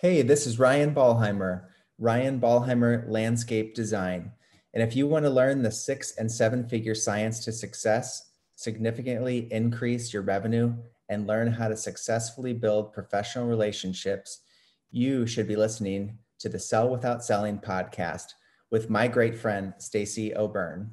Hey, this is Ryan Ballheimer, Ryan Ballheimer Landscape Design. And if you want to learn the six and seven figure science to success, significantly increase your revenue, and learn how to successfully build professional relationships, you should be listening to the Sell Without Selling podcast with my great friend, Stacy O'Byrne.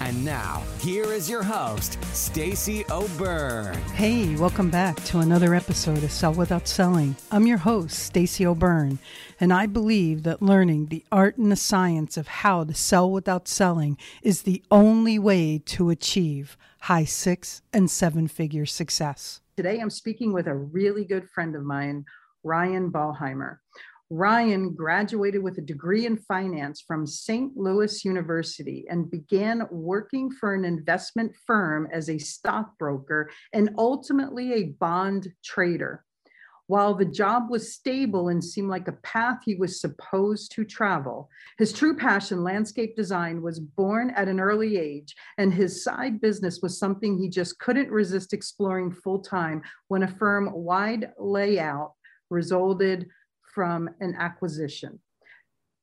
And now, here is your host, Stacy O'Byrne. Hey, welcome back to another episode of Sell Without Selling. I'm your host, Stacy O'Byrne, and I believe that learning the art and the science of how to sell without selling is the only way to achieve high six and seven figure success. Today, I'm speaking with a really good friend of mine, Ryan Ballheimer. Ryan graduated with a degree in finance from St. Louis University and began working for an investment firm as a stockbroker and ultimately a bond trader. While the job was stable and seemed like a path he was supposed to travel, his true passion, landscape design, was born at an early age, and his side business was something he just couldn't resist exploring full time when a firm wide layout resulted from an acquisition.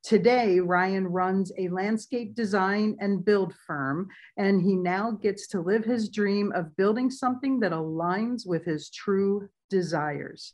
Today, Ryan runs a landscape design and build firm, and he now gets to live his dream of building something that aligns with his true desires.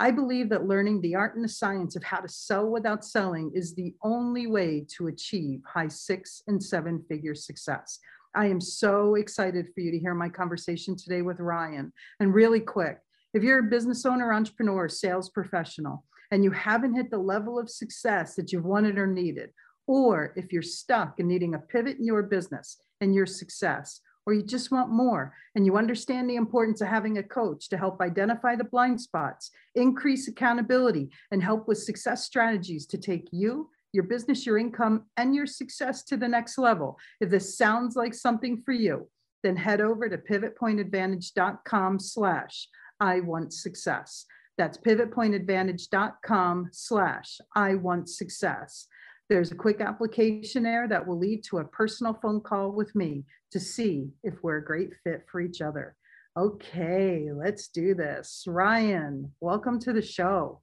I believe that learning the art and the science of how to sell without selling is the only way to achieve high six and seven figure success. I am so excited for you to hear my conversation today with Ryan. And really quick, if you're a business owner, entrepreneur, sales professional, and you haven't hit the level of success that you've wanted or needed, or if you're stuck and needing a pivot in your business and your success, or you just want more and you understand the importance of having a coach to help identify the blind spots, increase accountability, and help with success strategies to take you, your business, your income, and your success to the next level. If this sounds like something for you, then head over to pivotpointadvantage.com slash I want success. That's pivotpointadvantage.com slash I want success. There's a quick application there that will lead to a personal phone call with me to see if we're a great fit for each other. Okay, let's do this. Ryan, welcome to the show.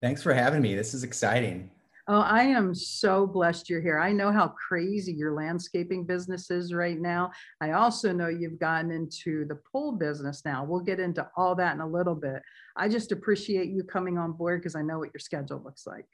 Thanks for having me. This is exciting. Oh, I am so blessed you're here. I know how crazy your landscaping business is right now. I also know you've gotten into the pole business now. We'll get into all that in a little bit. I just appreciate you coming on board because I know what your schedule looks like.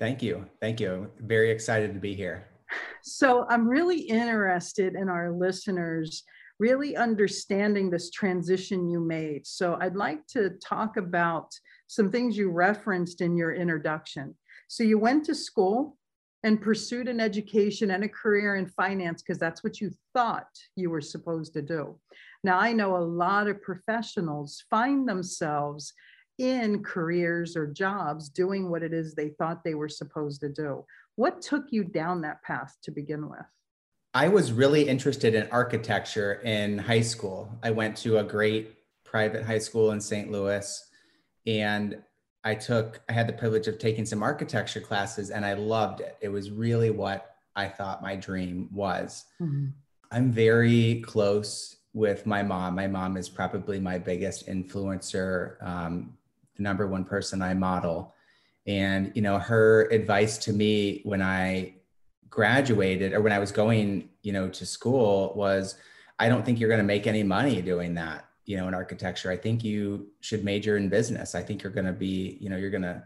Thank you. Thank you. Very excited to be here. So, I'm really interested in our listeners really understanding this transition you made. So, I'd like to talk about some things you referenced in your introduction. So you went to school and pursued an education and a career in finance because that's what you thought you were supposed to do. Now, I know a lot of professionals find themselves in careers or jobs doing what it is they thought they were supposed to do. What took you down that path to begin with? I was really interested in architecture in high school. I went to a great private high school in St. Louis and I took, I had the privilege of taking some architecture classes and I loved it. It was really what I thought my dream was. Mm-hmm. I'm very close with my mom. My mom is probably my biggest influencer, um, the number one person I model. And, you know, her advice to me when I graduated or when I was going, you know, to school was, I don't think you're going to make any money doing that you know in architecture i think you should major in business. I think you're going to be you know you're going to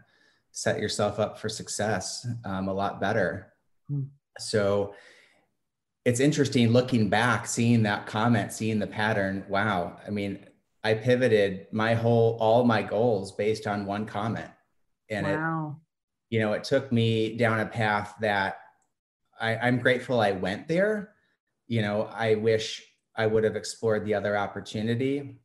set yourself up for success um, a lot better. Mm. so it's interesting looking back seeing that comment seeing the pattern. Wow. I mean i pivoted my whole all my goals based on one comment. And wow. it you know it took me down a path that I, i'm grateful i went there. You know i wish I would have explored the other opportunity.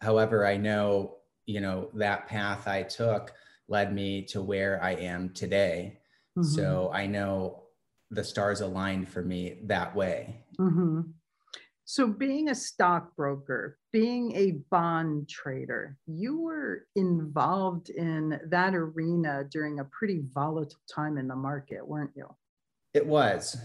However, I know, you know, that path I took led me to where I am today. Mm-hmm. So I know the stars aligned for me that way. Mm-hmm. So, being a stockbroker, being a bond trader, you were involved in that arena during a pretty volatile time in the market, weren't you? It was.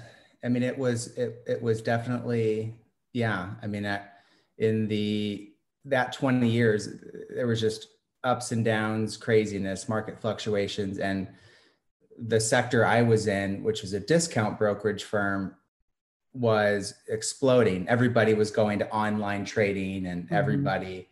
I mean, it was. It, it was definitely. Yeah. I mean, that in the that twenty years, there was just ups and downs, craziness, market fluctuations, and the sector I was in, which was a discount brokerage firm, was exploding. Everybody was going to online trading, and mm-hmm. everybody,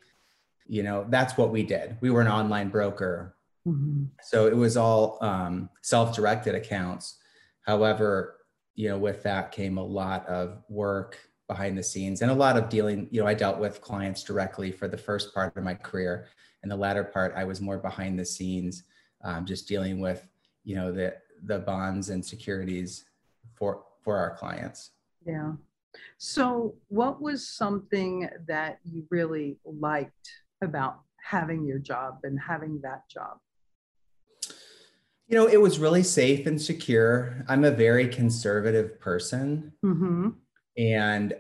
you know, that's what we did. We were an online broker. Mm-hmm. So it was all um, self directed accounts. However, you know, with that came a lot of work behind the scenes and a lot of dealing. You know, I dealt with clients directly for the first part of my career. And the latter part, I was more behind the scenes, um, just dealing with, you know, the the bonds and securities for for our clients. Yeah. So, what was something that you really liked about having your job and having that job? You know, it was really safe and secure. I'm a very conservative person. Mm-hmm. And,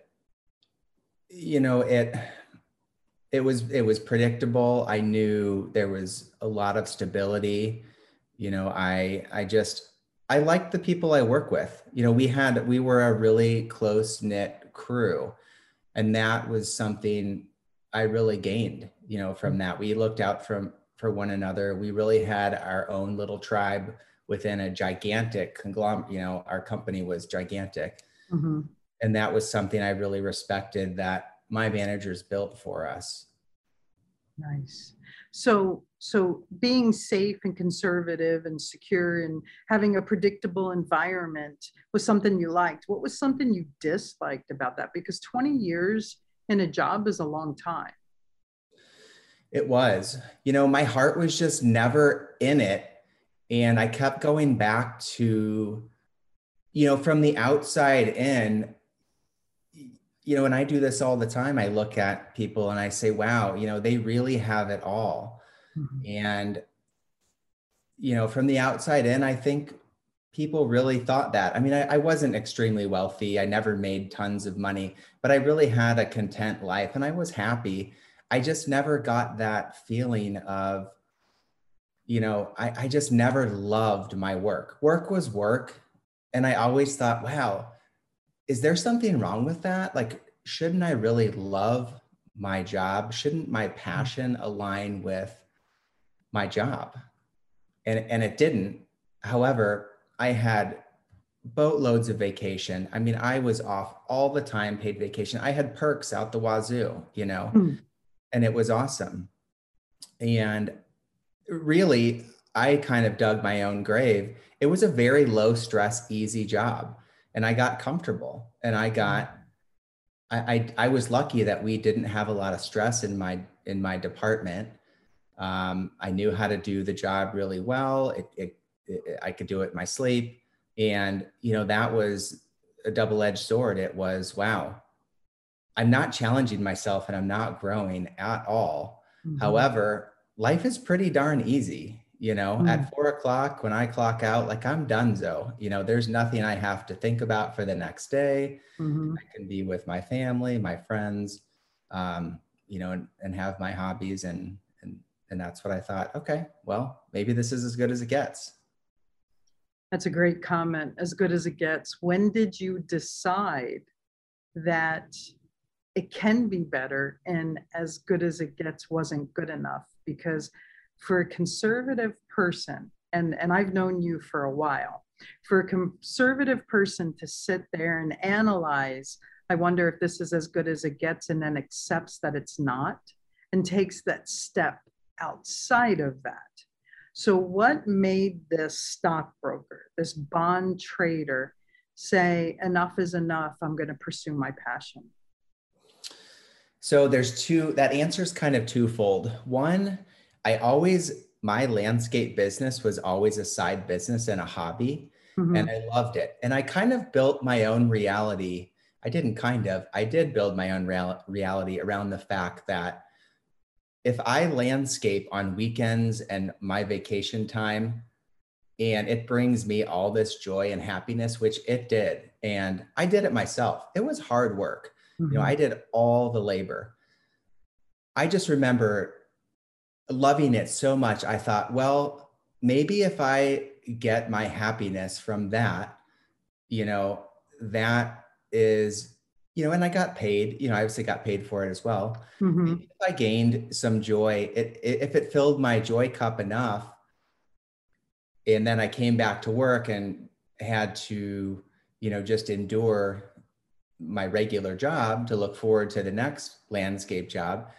you know, it, it was it was predictable i knew there was a lot of stability you know i i just I like the people I work with. You know, we had we were a really close knit crew, and that was something I really gained. You know, from that we looked out from for one another. We really had our own little tribe within a gigantic conglomerate. You know, our company was gigantic, mm-hmm. And that was something I really respected that my managers built for us. Nice. So, so being safe and conservative and secure and having a predictable environment was something you liked. What was something you disliked about that? Because 20 years in a job is a long time. It was. You know, my heart was just never in it. And I kept going back to, you know, from the outside in, you know, and I do this all the time. I look at people and I say, wow, you know, they really have it all. Mm-hmm. And, you know, from the outside in, I think people really thought that. I mean, I, I, wasn't extremely wealthy. I never made tons of money, but I really had a content life and I was happy. I just never got that feeling of, you know, I, I just never loved my work. Work was work. And I always thought, wow, is there something wrong with that? Like, shouldn't I really love my job? Shouldn't my passion align with my job? And, and it didn't. However, I had boatloads of vacation. I mean, I was off all the time, paid vacation. I had perks out the wazoo, you know, mm. and it was awesome. And really, I kind of dug my own grave. It was a very low stress, easy job and I got comfortable and I got I, I, I was lucky that we didn't have a lot of stress in my in my department. Um, I knew how to do the job really well. It, it, it, I could do it in my sleep, and you know that was a double-edged sword. It was wow, I'm not challenging myself and I'm not growing at all. Mm-hmm. However, life is pretty darn easy you know mm-hmm. at four o'clock when i clock out like i'm done so you know there's nothing i have to think about for the next day. Mm-hmm. i can be with my family my friends um, you know and, and have my hobbies and and and that's what i thought okay well maybe this is as good as it gets. That's a great comment as good as it gets. When did you decide that it can be better and as good as it gets wasn't good enough? Because for a conservative person, and, and I've known you for a while, for a conservative person to sit there and analyze, I wonder if this is as good as it gets, and then accepts that it's not and takes that step outside of that. So, what made this stockbroker, this bond trader, say, enough is enough, I'm going to pursue my passion? So, there's two, that answer is kind of twofold. One, I always, my landscape business was always a side business and a hobby. Mm-hmm. And I loved it. And I kind of built my own reality. I didn't kind of, I did build my own real, reality around the fact that if I landscape on weekends and my vacation time, and it brings me all this joy and happiness, which it did. And I did it myself. It was hard work. Mm-hmm. You know, mm-hmm. I did all the labor. I just remember loving it so much. I thought, well, maybe if I get my happiness from that, you know, that is, you know, and I got paid, you know, I obviously got paid for it as well. Mm-hmm. If I gained some joy, it, it, if it filled my joy cup enough, and then I came back to work and had to, you know, just endure my regular job to look forward to the next landscape job,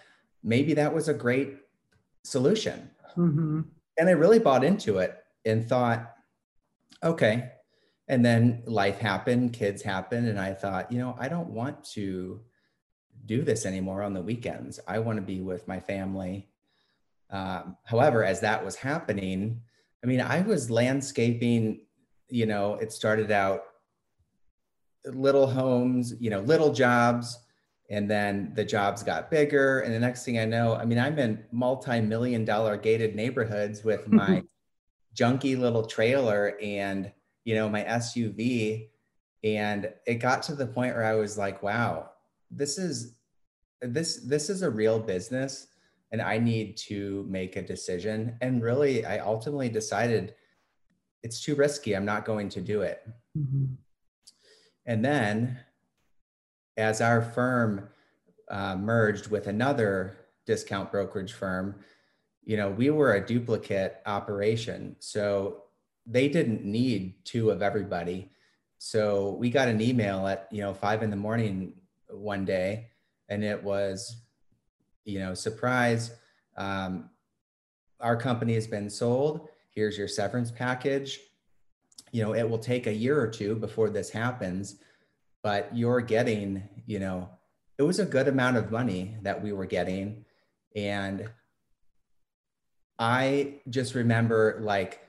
maybe that was a great solution. Mm-hmm. And I really bought into it and thought, okay. And then life happened, kids happened. And I thought, you know, I don't want to do this anymore on the weekends. I want to be with my family. Um, however, as that was happening, I mean, I was landscaping, you know, it started out little homes, you know, little jobs. And then the jobs got bigger. And the next thing I know, I mean, I'm in multi million dollar gated neighborhoods with my junky little trailer and, you know, my SUV. And it got to the point where I was like, wow, this is this this is a real business and I need to make a decision. And really, I ultimately decided it's too risky. I'm not going to do it. Mm-hmm. And then, as our firm uh, merged with another discount brokerage firm, you know, we were a duplicate operation. So they didn't need two of everybody. So we got an email at, you know, five in the morning one day, and it was, you know, surprise. Um, our company has been sold. Here's your severance package you know, it will take a year or two before this happens, but you're getting, you know, it was a good amount of money that we were getting. And I just remember like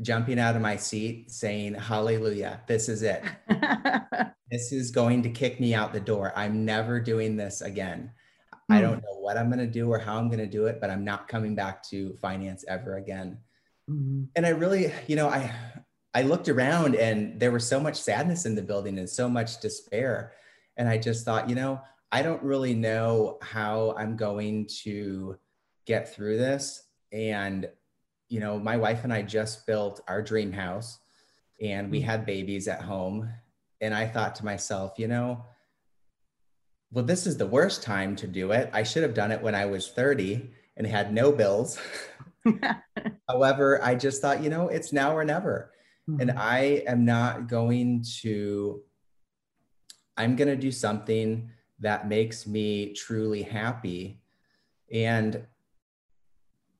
jumping out of my seat saying, Hallelujah, this is it. this is going to kick me out the door. I'm never doing this again. Mm. I hmm. don't know what I'm going to do or how I'm going to do it, but I'm not coming back to finance ever again. Mm-hmm. And I really, you know, I I looked around and there was so much sadness in the building and so much despair. And I just thought, you know, I don't really know how I'm going to get through this. And, you know, my wife and I just built our dream house and we mm. had babies at home. And I thought to myself, you know, well, this is the worst time to do it. I should have done it when I was 30 and had no bills. However, I just thought, you know, it's now or never. Mm-hmm. And I am not going to, I'm going to do something that makes me truly happy. And,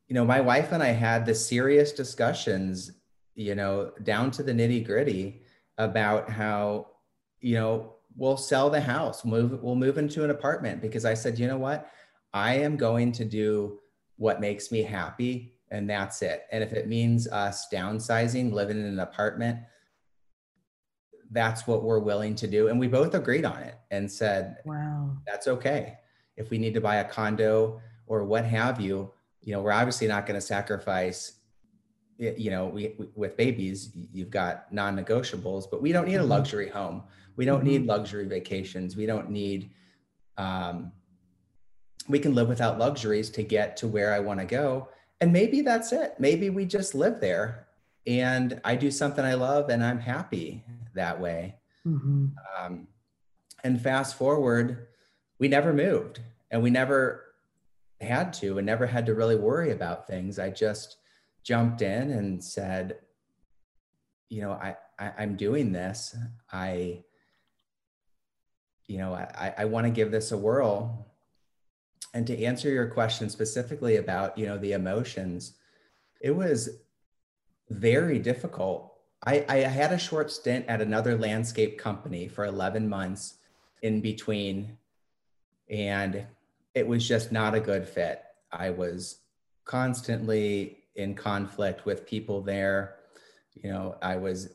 you know, my wife and I had the serious discussions, you know, down to the nitty gritty about how, you know, we'll sell the house, move, we'll move into an apartment because I said, you know what? I am going to do what makes me happy and that's it. And if it means us downsizing, living in an apartment, that's what we're willing to do. And we both agreed on it and said, wow, that's okay. If we need to buy a condo or what have you, you know, we're obviously not going to sacrifice, you know, we, we, with babies, you've got non negotiables, but we don't need a mm-hmm. luxury home. We don't mm-hmm. need luxury vacations. We don't need, um, we can live without luxuries to get to where I want to go and maybe that's it. Maybe we just live there and I do something I love and I'm happy that way. Mm-hmm. Um, and fast forward, we never moved and we never had to and never had to really worry about things. I just jumped in and said, you know, I, I am doing this. I, you know, I, I want to give this a whirl and to answer your question specifically about you know the emotions it was very difficult. I, I had a short stint at another landscape company for 11 months in between and it was just not a good fit. I was constantly in conflict with people there. You know i was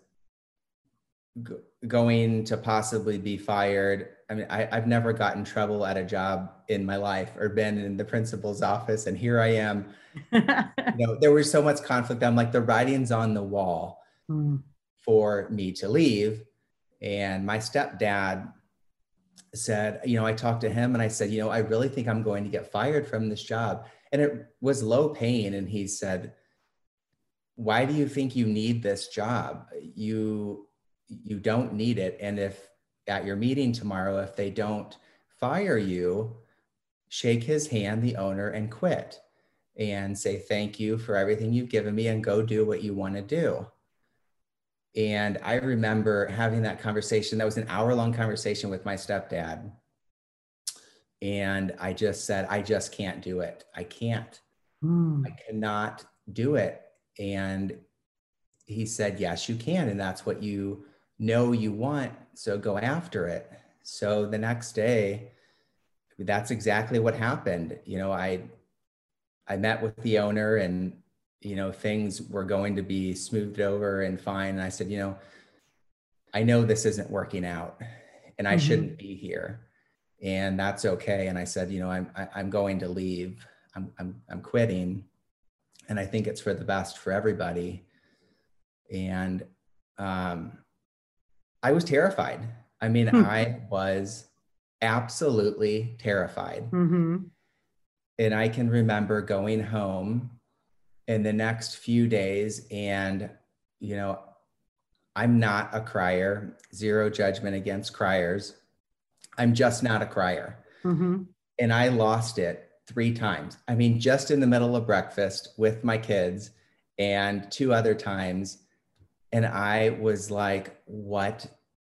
going to possibly be fired. I mean, I, have never gotten trouble at a job in my life or been in the principal's office. And here I am. you know, there was so much conflict. I'm like, the writing's on the wall mm. for me to leave. And my stepdad said, you know, I talked to him and I said, you know, I really think I'm going to get fired from this job. And it was low paying. And he said, why do you think you need this job? You you don't need it. And if at your meeting tomorrow, if they don't fire you, shake his hand, the owner, and quit and say thank you for everything you've given me and go do what you want to do. And I remember having that conversation. That was an hour long conversation with my stepdad. And I just said, I just can't do it. I can't. Mm. I cannot do it. And he said, Yes, you can. And that's what you know you want. So go after it. So the next day, that's exactly what happened. You know, I I met with the owner and you know things were going to be smoothed over and fine and i said you know i know this isn't working out and i mm-hmm. shouldn't be here and that's okay and i said you know i'm I, am i am going to leave I'm, I'm i'm quitting and i think it's for the best for everybody and um i was terrified i mean hmm. i was absolutely terrified mm-hmm. and i can remember going home in the next few days. And, you know, I'm not a crier, zero judgment against criers. I'm just not a crier. Mm-hmm. And I lost it three times. I mean, just in the middle of breakfast with my kids and two other times. And I was like, what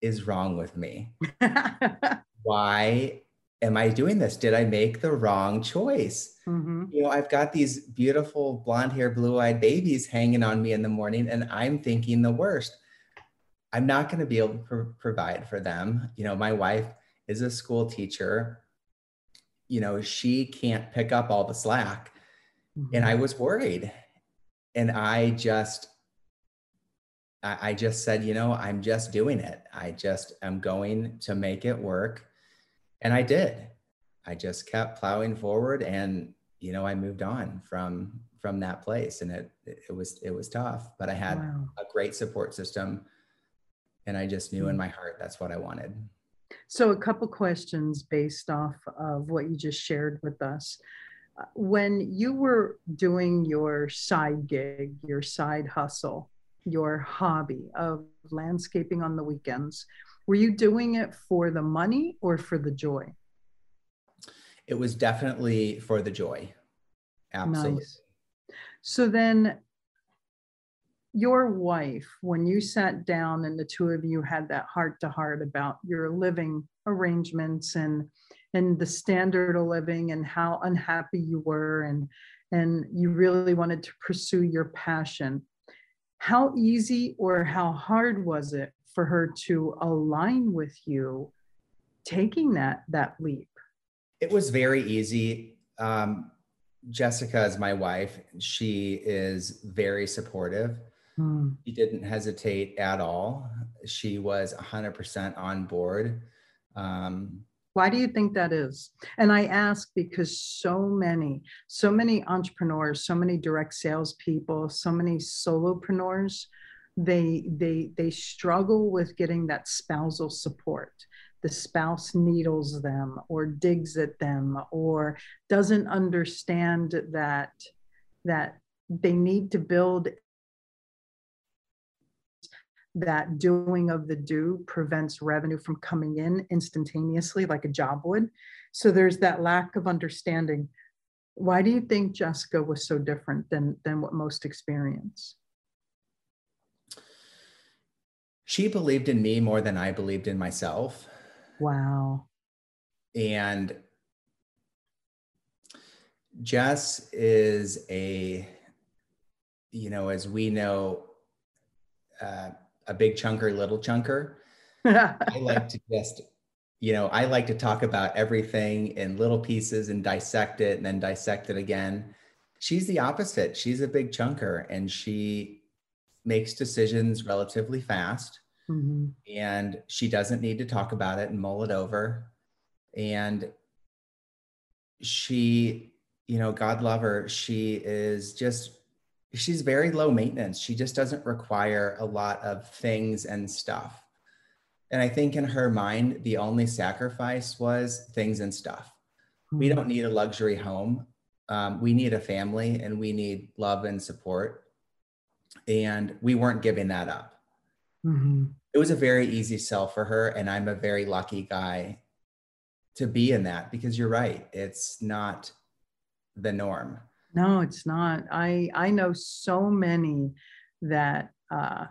is wrong with me? Why am I doing this? Did I make the wrong choice? Mm-hmm. You know, I've got these beautiful blonde hair, blue eyed babies hanging on me in the morning, and I'm thinking the worst. I'm not going to be able to pro- provide for them. You know, my wife is a school teacher. You know, she can't pick up all the slack. Mm-hmm. And I was worried. And I just, I just said, you know, I'm just doing it. I just am going to make it work and I did. I just kept plowing forward, and you know, I moved on from from that place, and it it was it was tough, but I had wow. a great support system, and I just knew in mm. my heart that's what I wanted. So, a couple questions based off of what you just shared with us. When you were doing your side gig, your side hustle, your hobby of landscaping on the weekends, were you doing it for the money or for the joy? It was definitely for the joy. Absolutely. Nice. So then your wife, when you sat down and the two of you had that heart to heart about your living arrangements and and the standard of living and how unhappy you were and and you really wanted to pursue your passion how easy or how hard was it for her to align with you taking that that leap? It was very easy. Um, jessica is my wife. She is very supportive. Hmm. she didn't hesitate at all. She was 100% on board. Um, why do you think that is? And I ask because so many, so many entrepreneurs, so many direct salespeople, so many solopreneurs they they they struggle with getting that spousal support the spouse needles them or digs at them or doesn't understand that that they need to build that doing of the do prevents revenue from coming in instantaneously like a job would so there's that lack of understanding why do you think jessica was so different than than what most experience she believed in me more than I believed in myself. Wow. And Jess is a, you know, as we know, uh, a big chunker, little chunker. I like to just, you know, I like to talk about everything in little pieces and dissect it and then dissect it again. She's the opposite. She's a big chunker and she makes decisions relatively fast Mm-hmm. And she doesn't need to talk about it and mull it over. And she, you know, God love her, she is just, she's very low maintenance. She just doesn't require a lot of things and stuff. And I think in her mind, the only sacrifice was things and stuff. We don't need a luxury home. Um, we need a family and we need love and support. And we weren't giving that up. Mm-hmm. It was a very easy sell for her. And I'm a very lucky guy to be in that because you're right. It's not the norm. No, it's not. I I know so many that uh,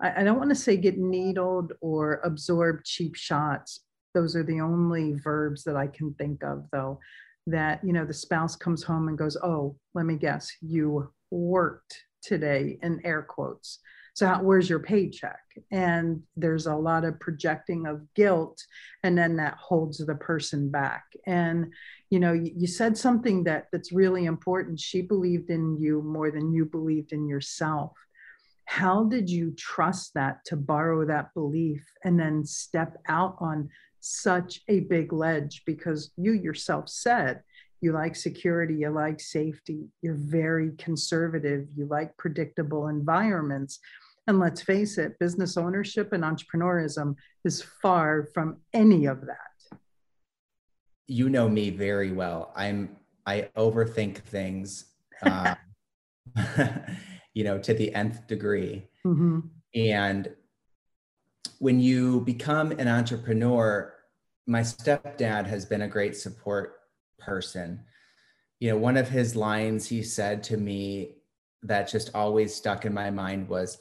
I, I don't want to say get needled or absorb cheap shots. Those are the only verbs that I can think of, though. That you know the spouse comes home and goes, "Oh, let me guess, you worked today," in air quotes so how, where's your paycheck and there's a lot of projecting of guilt and then that holds the person back and you know you, you said something that that's really important she believed in you more than you believed in yourself how did you trust that to borrow that belief and then step out on such a big ledge because you yourself said you like security, you like safety, you're very conservative, you like predictable environments. And let's face it, business ownership and entrepreneurism is far from any of that. You know me very well. I'm I overthink things, uh, you know, to the nth degree. Mm-hmm. And when you become an entrepreneur, my stepdad has been a great support person. You know, one of his lines he said to me that just always stuck in my mind was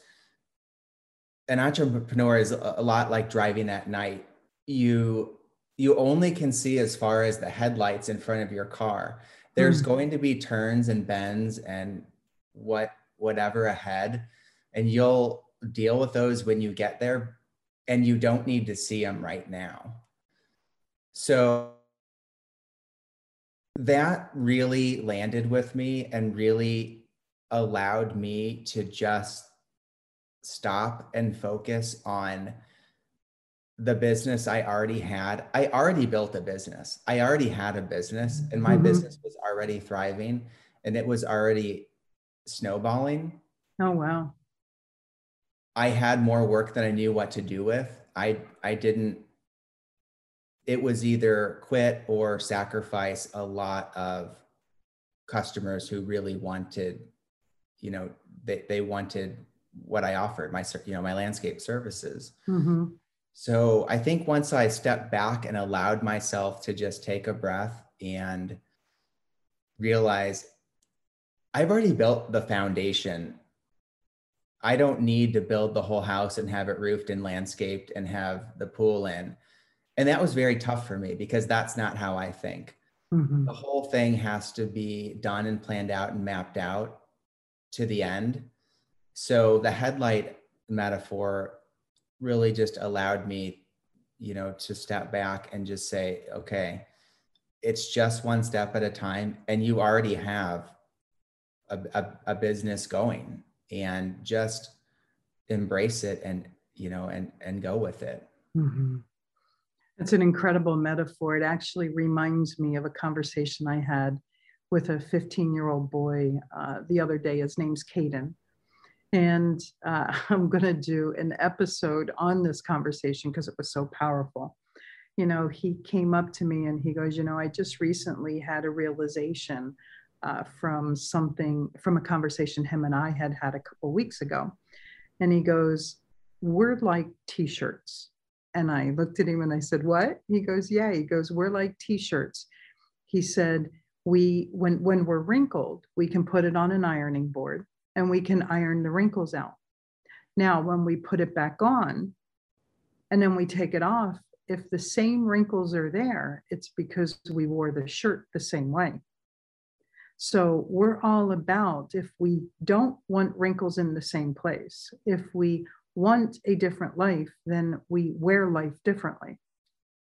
an entrepreneur is a lot like driving at night. You you only can see as far as the headlights in front of your car. There's mm. going to be turns and bends and what whatever ahead and you'll deal with those when you get there and you don't need to see them right now. So that really landed with me and really allowed me to just stop and focus on the business I already had. I already built a business. I already had a business, and my mm-hmm. business was already thriving and it was already snowballing. Oh, wow. I had more work than I knew what to do with. I I didn't it was either quit or sacrifice a lot of customers who really wanted, you know, they, they wanted what I offered, my you know my landscape services. Mm-hmm. So I think once I stepped back and allowed myself to just take a breath and realize I've already built the foundation. I don't need to build the whole house and have it roofed and landscaped and have the pool in. And that was very tough for me because that's not how I think. Mm-hmm. The whole thing has to be done and planned out and mapped out to the end so the headlight metaphor really just allowed me you know to step back and just say okay it's just one step at a time and you already have a, a, a business going and just embrace it and you know and and go with it. Mm-hmm. it's an incredible metaphor. It actually reminds me of a conversation i had with a 15 year old boy uh, the other day. His name's caden and uh, I'm going to do an episode on this conversation because it was so powerful. You know, he came up to me and he goes, You know, I just recently had a realization uh, from something, from a conversation him and I had had a couple weeks ago. And he goes, We're like t shirts. And I looked at him and I said, What? He goes, Yeah. He goes, We're like t shirts. He said, we when when we're wrinkled we can put it on an ironing board and we can iron the wrinkles out. Now, when we put it back on and then we take it off, if the same wrinkles are there, it's because we wore the shirt the same way. So we're all about if we don't want wrinkles in the same place, if we want a different life, then we wear life differently.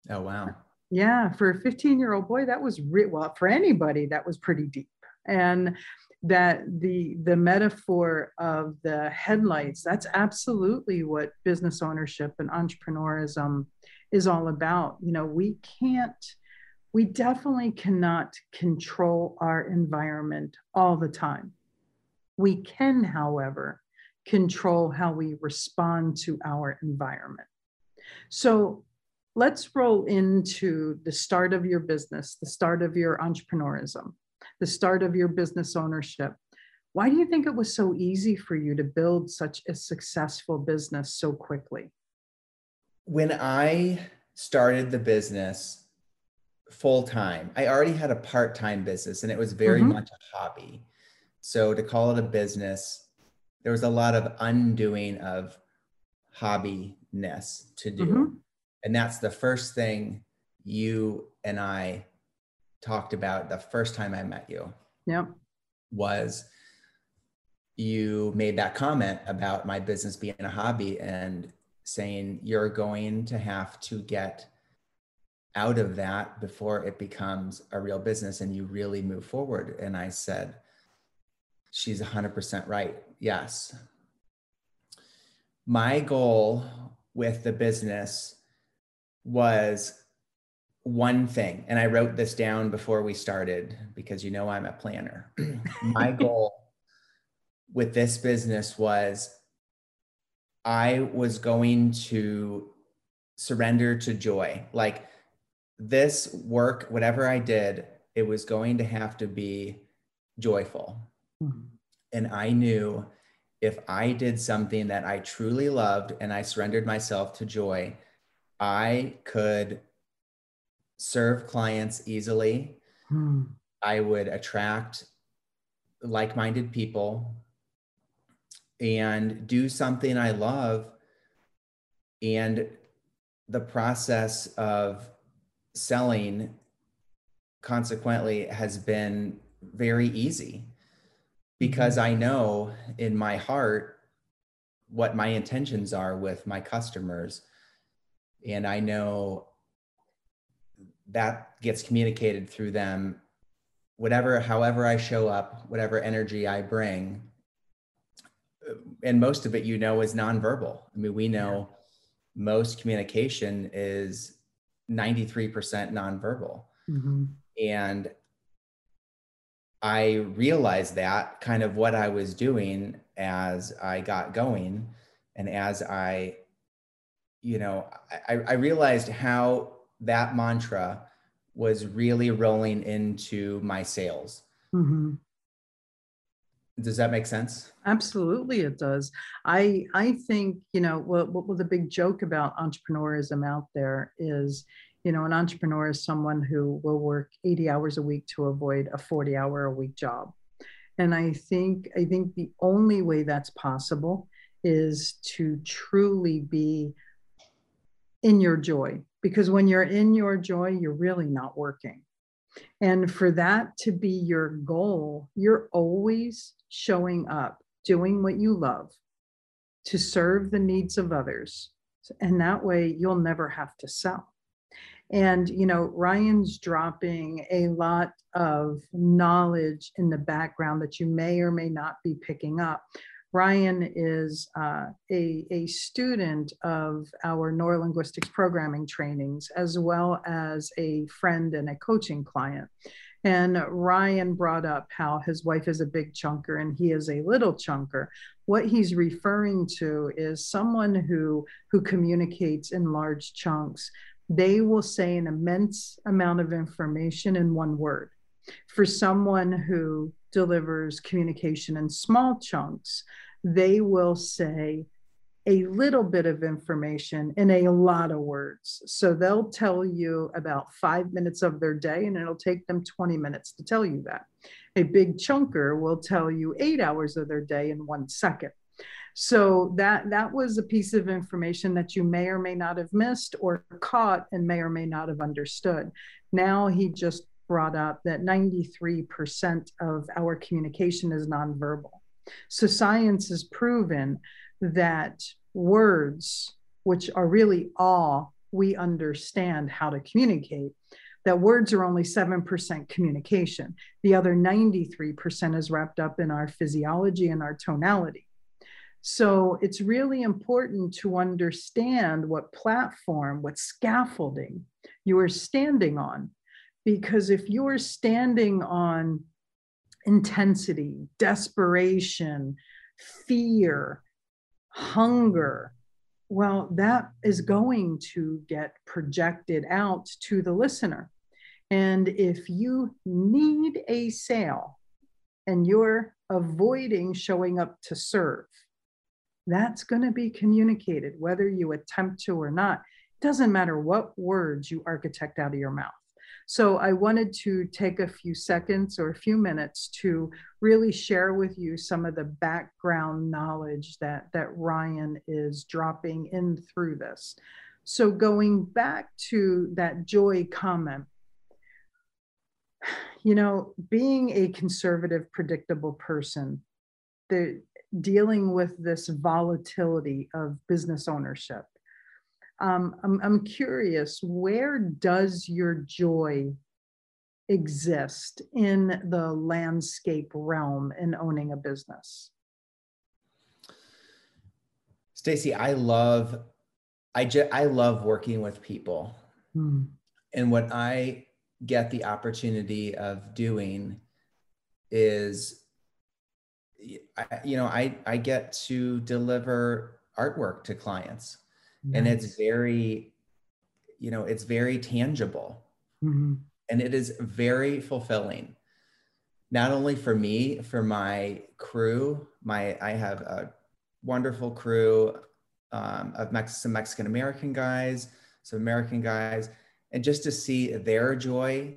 Oh, wow. Yeah. For a 15 year old boy, that was re- well, for anybody, that was pretty deep. And that the the metaphor of the headlights that's absolutely what business ownership and entrepreneurism is all about. You know we can't we definitely cannot control our environment all the time. We can however control how we respond to our environment. So let's roll into the start of your business the start of your entrepreneurism the start of your business ownership. Why do you think it was so easy for you to build such a successful business so quickly? When I started the business full time, I already had a part time business and it was very mm-hmm. much a hobby. So to call it a business, there was a lot of undoing of hobbyness to do. Mm-hmm. And that's the first thing you and I talked about the first time I met you. Yep. Was you made that comment about my business being a hobby and saying you're going to have to get out of that before it becomes a real business and you really move forward. And I said, she's 100% right. Yes. My goal with the business was one thing, and I wrote this down before we started because you know I'm a planner. My goal with this business was I was going to surrender to joy. Like this work, whatever I did, it was going to have to be joyful. Mm-hmm. And I knew if I did something that I truly loved and I surrendered myself to joy, I could serve clients easily. Hmm. I would attract like minded people and do something I love. And the process of selling, consequently, has been very easy because I know in my heart what my intentions are with my customers. And I know that gets communicated through them whatever however i show up whatever energy i bring and most of it you know is nonverbal i mean we know yeah. most communication is 93% nonverbal mm-hmm. and i realized that kind of what i was doing as i got going and as i you know i, I realized how that mantra was really rolling into my sales. Mm-hmm. Does that make sense? Absolutely, it does. I I think you know what what the big joke about entrepreneurism out there is you know an entrepreneur is someone who will work 80 hours a week to avoid a 40 hour a week job and i think i think the only way that's possible is to truly be in your joy because when you're in your joy, you're really not working. And for that to be your goal, you're always showing up, doing what you love to serve the needs of others. And that way you'll never have to sell. And, you know, Ryan's dropping a lot of knowledge in the background that you may or may not be picking up. Ryan is uh, a, a student of our neurolinguistics programming trainings, as well as a friend and a coaching client. And Ryan brought up how his wife is a big chunker and he is a little chunker. What he's referring to is someone who, who communicates in large chunks. They will say an immense amount of information in one word. For someone who delivers communication in small chunks, they will say a little bit of information in a lot of words. So they'll tell you about five minutes of their day, and it'll take them 20 minutes to tell you that. A big chunker will tell you eight hours of their day in one second. So that that was a piece of information that you may or may not have missed or caught and may or may not have understood. Now he just brought up that 93% of our communication is nonverbal. So science has proven that words, which are really all we understand how to communicate, that words are only 7% communication. The other 93% is wrapped up in our physiology and our tonality. So it's really important to understand what platform, what scaffolding you are standing on. Because if you're standing on intensity, desperation, fear, hunger, well, that is going to get projected out to the listener. And if you need a sale and you're avoiding showing up to serve, that's going to be communicated whether you attempt to or not. It doesn't matter what words you architect out of your mouth. So I wanted to take a few seconds or a few minutes to really share with you some of the background knowledge that, that Ryan is dropping in through this. So going back to that joy comment, you know, being a conservative, predictable person, the dealing with this volatility of business ownership um, I'm, I'm curious, where does your joy exist in the landscape realm in owning a business? Stacy, I love, I just, I love working with people. Hmm. And what I get the opportunity of doing is, I, you know, I, I get to deliver artwork to clients nice. and it's very you know it's very tangible mm-hmm. and it is very fulfilling not only for me for my crew my i have a wonderful crew um, of Mex- some mexican american guys some american guys and just to see their joy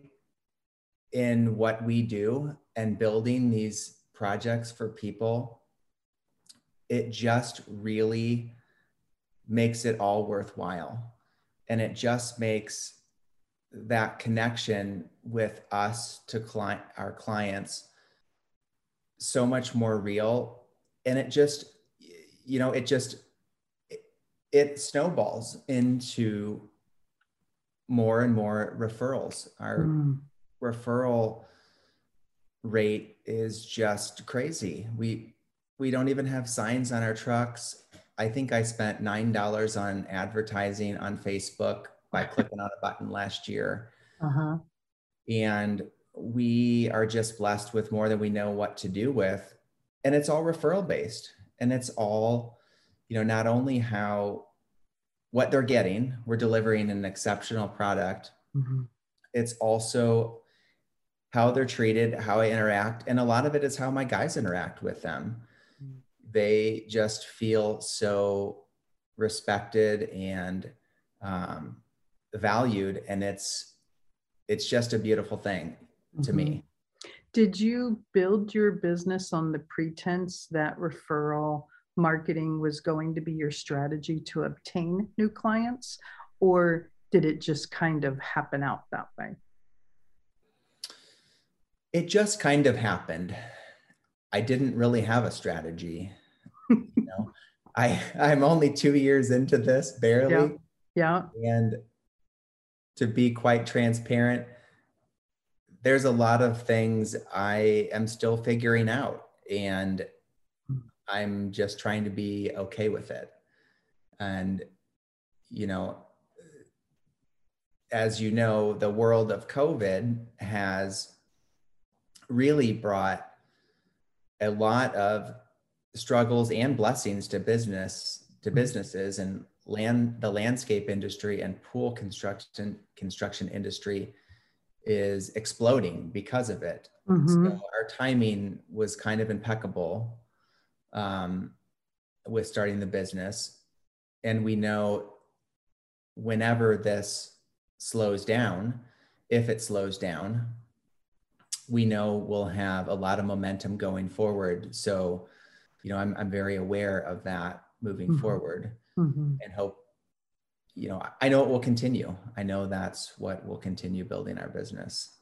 in what we do and building these projects for people it just really makes it all worthwhile. And it just makes that connection with us to client our clients so much more real and it just you know it just it, it snowballs into more and more referrals our mm. referral rate is just crazy we we don't even have signs on our trucks I think I spent nine dollars on advertising on Facebook by clicking on a button last year. Uh-huh. And we are just blessed with more than we know what to do with. And it's all referral based. And it's all, you know, not only how what they're getting, we're delivering an exceptional product. Mm-hmm. It's also how they're treated, how I interact. And a lot of it is how my guys interact with them they just feel so respected and um, valued and it's it's just a beautiful thing to mm-hmm. me did you build your business on the pretense that referral marketing was going to be your strategy to obtain new clients or did it just kind of happen out that way it just kind of happened I didn't really have a strategy. I I'm only two years into this, barely. Yeah. yeah. And to be quite transparent, there's a lot of things I am still figuring out, and I'm just trying to be okay with it. And you know, as you know, the world of COVID has really brought a lot of struggles and blessings to business to mm-hmm. businesses and land the landscape industry and pool construction construction industry is exploding because of it. Mm-hmm. So our timing was kind of impeccable um, with starting the business, and we know whenever this slows down, if it slows down, we know we'll have a lot of momentum going forward. So, you know, I'm, I'm very aware of that moving mm-hmm. forward mm-hmm. and hope, you know, I know it will continue. I know that's what will continue building our business.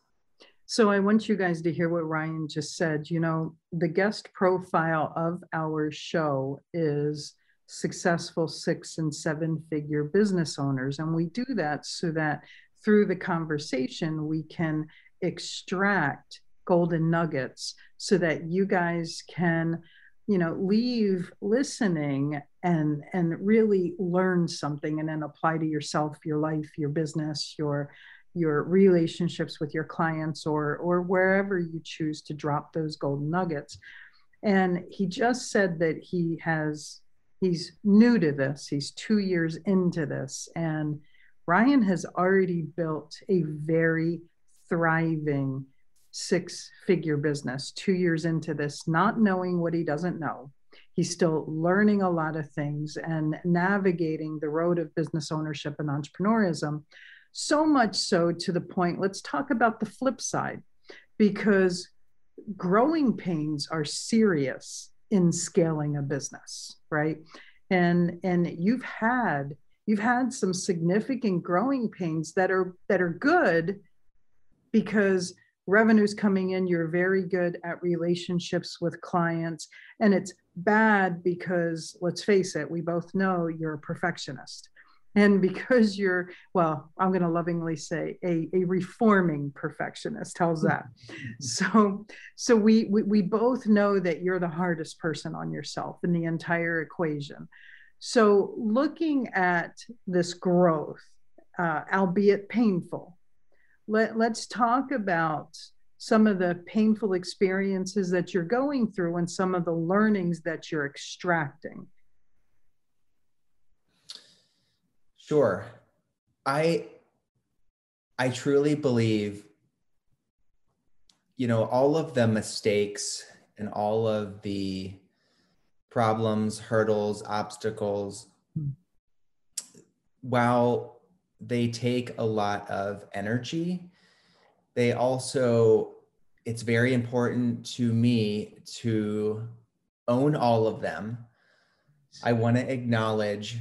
So I want you guys to hear what Ryan just said. You know, the guest profile of our show is successful six and seven figure business owners. And we do that so that through the conversation, we can extract golden nuggets so that you guys can you know leave listening and and really learn something and then apply to yourself your life your business your your relationships with your clients or or wherever you choose to drop those golden nuggets. And he just said that he has he's new to this. He's 2 years into this. And Ryan has already built a very thriving six figure business two years into this, not knowing what he doesn't know. He's still learning a lot of things and navigating the road of business ownership and entrepreneurism. So much so to the point, let's talk about the flip side, because growing pains are serious in scaling a business, right? And and you've had you've had some significant growing pains that are that are good because revenues coming in, you're very good at relationships with clients. And it's bad because, let's face it, we both know you're a perfectionist. And because you're, well, I'm going to lovingly say a, a reforming perfectionist. How's that? so, so we, we, we both know that you're the hardest person on yourself in the entire equation. So, looking at this growth, uh, albeit painful, let, let's talk about some of the painful experiences that you're going through and some of the learnings that you're extracting. Sure. I I truly believe you know all of the mistakes and all of the problems, hurdles, obstacles hmm. while they take a lot of energy. They also, it's very important to me to own all of them. I want to acknowledge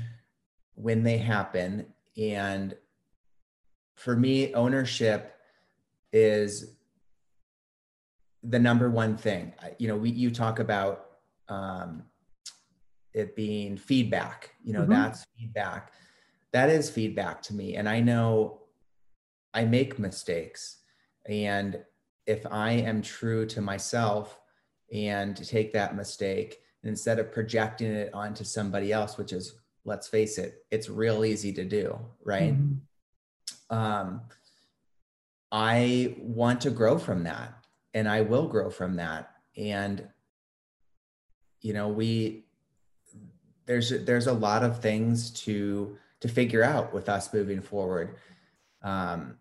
when they happen. And for me, ownership is the number one thing. You know, we, you talk about um, it being feedback, you know, mm-hmm. that's feedback that is feedback to me. And I know I make mistakes. And if I am true to myself and take that mistake, instead of projecting it onto somebody else, which is, let's face it, it's real easy to do, right? Mm-hmm. Um, I want to grow from that and I will grow from that. And, you know, we, there's, there's a lot of things to to figure out with us moving forward. Um,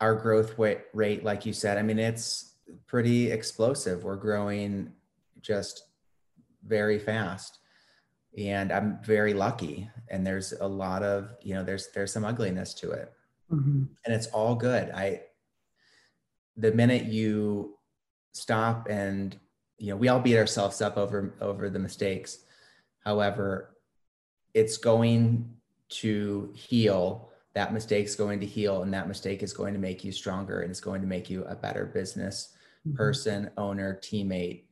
our growth rate, like you said, I mean, it's pretty explosive. We're growing just very fast and I'm very lucky. And there's a lot of, you know, there's, there's some ugliness to it mm-hmm. and it's all good. I, the minute you stop and, you know, we all beat ourselves up over, over the mistakes. However, it's going to heal that mistake's going to heal and that mistake is going to make you stronger and it's going to make you a better business mm-hmm. person owner teammate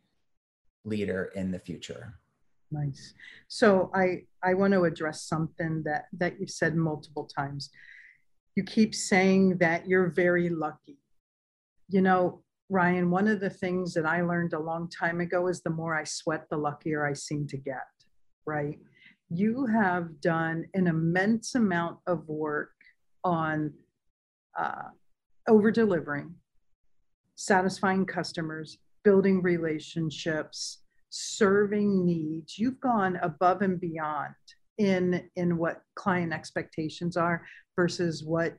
leader in the future. Nice. So i i want to address something that that you said multiple times. You keep saying that you're very lucky. You know ryan one of the things that i learned a long time ago is the more i sweat the luckier i seem to get right you have done an immense amount of work on uh, over delivering, satisfying customers, building relationships, serving needs. You've gone above and beyond in in what client expectations are versus what